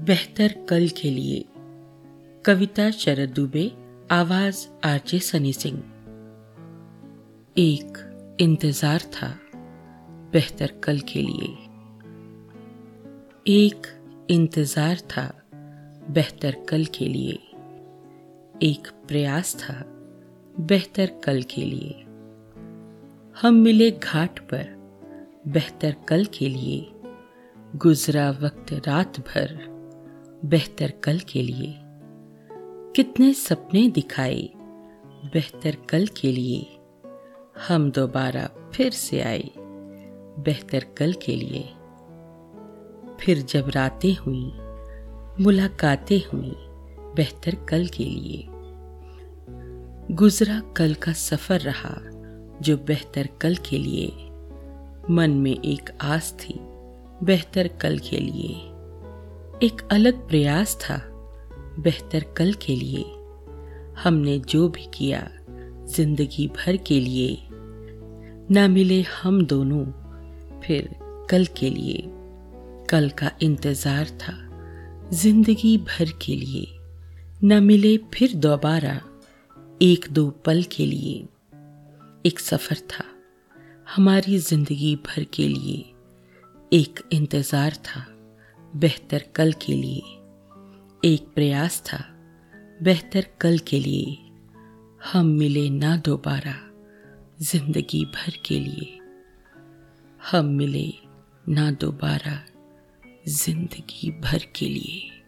बेहतर कल के लिए। कविता शरद दुबे आवाज़ आरजे सनी सिंह। एक इंतज़ार था बेहतर कल के लिए। एक इंतज़ार था बेहतर कल के लिए। एक प्रयास था बेहतर कल के लिए। हम मिले घाट पर बेहतर कल के लिए। गुजरा वक्त रात भर बेहतर कल के लिए। कितने सपने दिखाए बेहतर कल के लिए। हम दोबारा फिर से आए बेहतर कल के लिए। फिर जब रातें हुई, मुलाकातें हुई बेहतर कल के लिए। गुजरा कल का सफ़र रहा जो बेहतर कल के लिए। मन में एक आस थी बेहतर कल के लिए। एक अलग प्रयास था बेहतर कल के लिए। हमने जो भी किया, ज़िंदगी भर के लिए। ना मिले हम दोनों, फिर कल के लिए। कल का इंतज़ार था ज़िंदगी भर के लिए। न मिले फिर दोबारा, एक दो पल के लिए। एक सफ़र था हमारी ज़िंदगी भर के लिए। एक इंतज़ार था बेहतर कल के लिए। एक प्रयास था, बेहतर कल के लिए। हम मिले ना दोबारा, ज़िंदगी भर के लिए। हम मिले ना दोबारा, ज़िंदगी भर के लिए।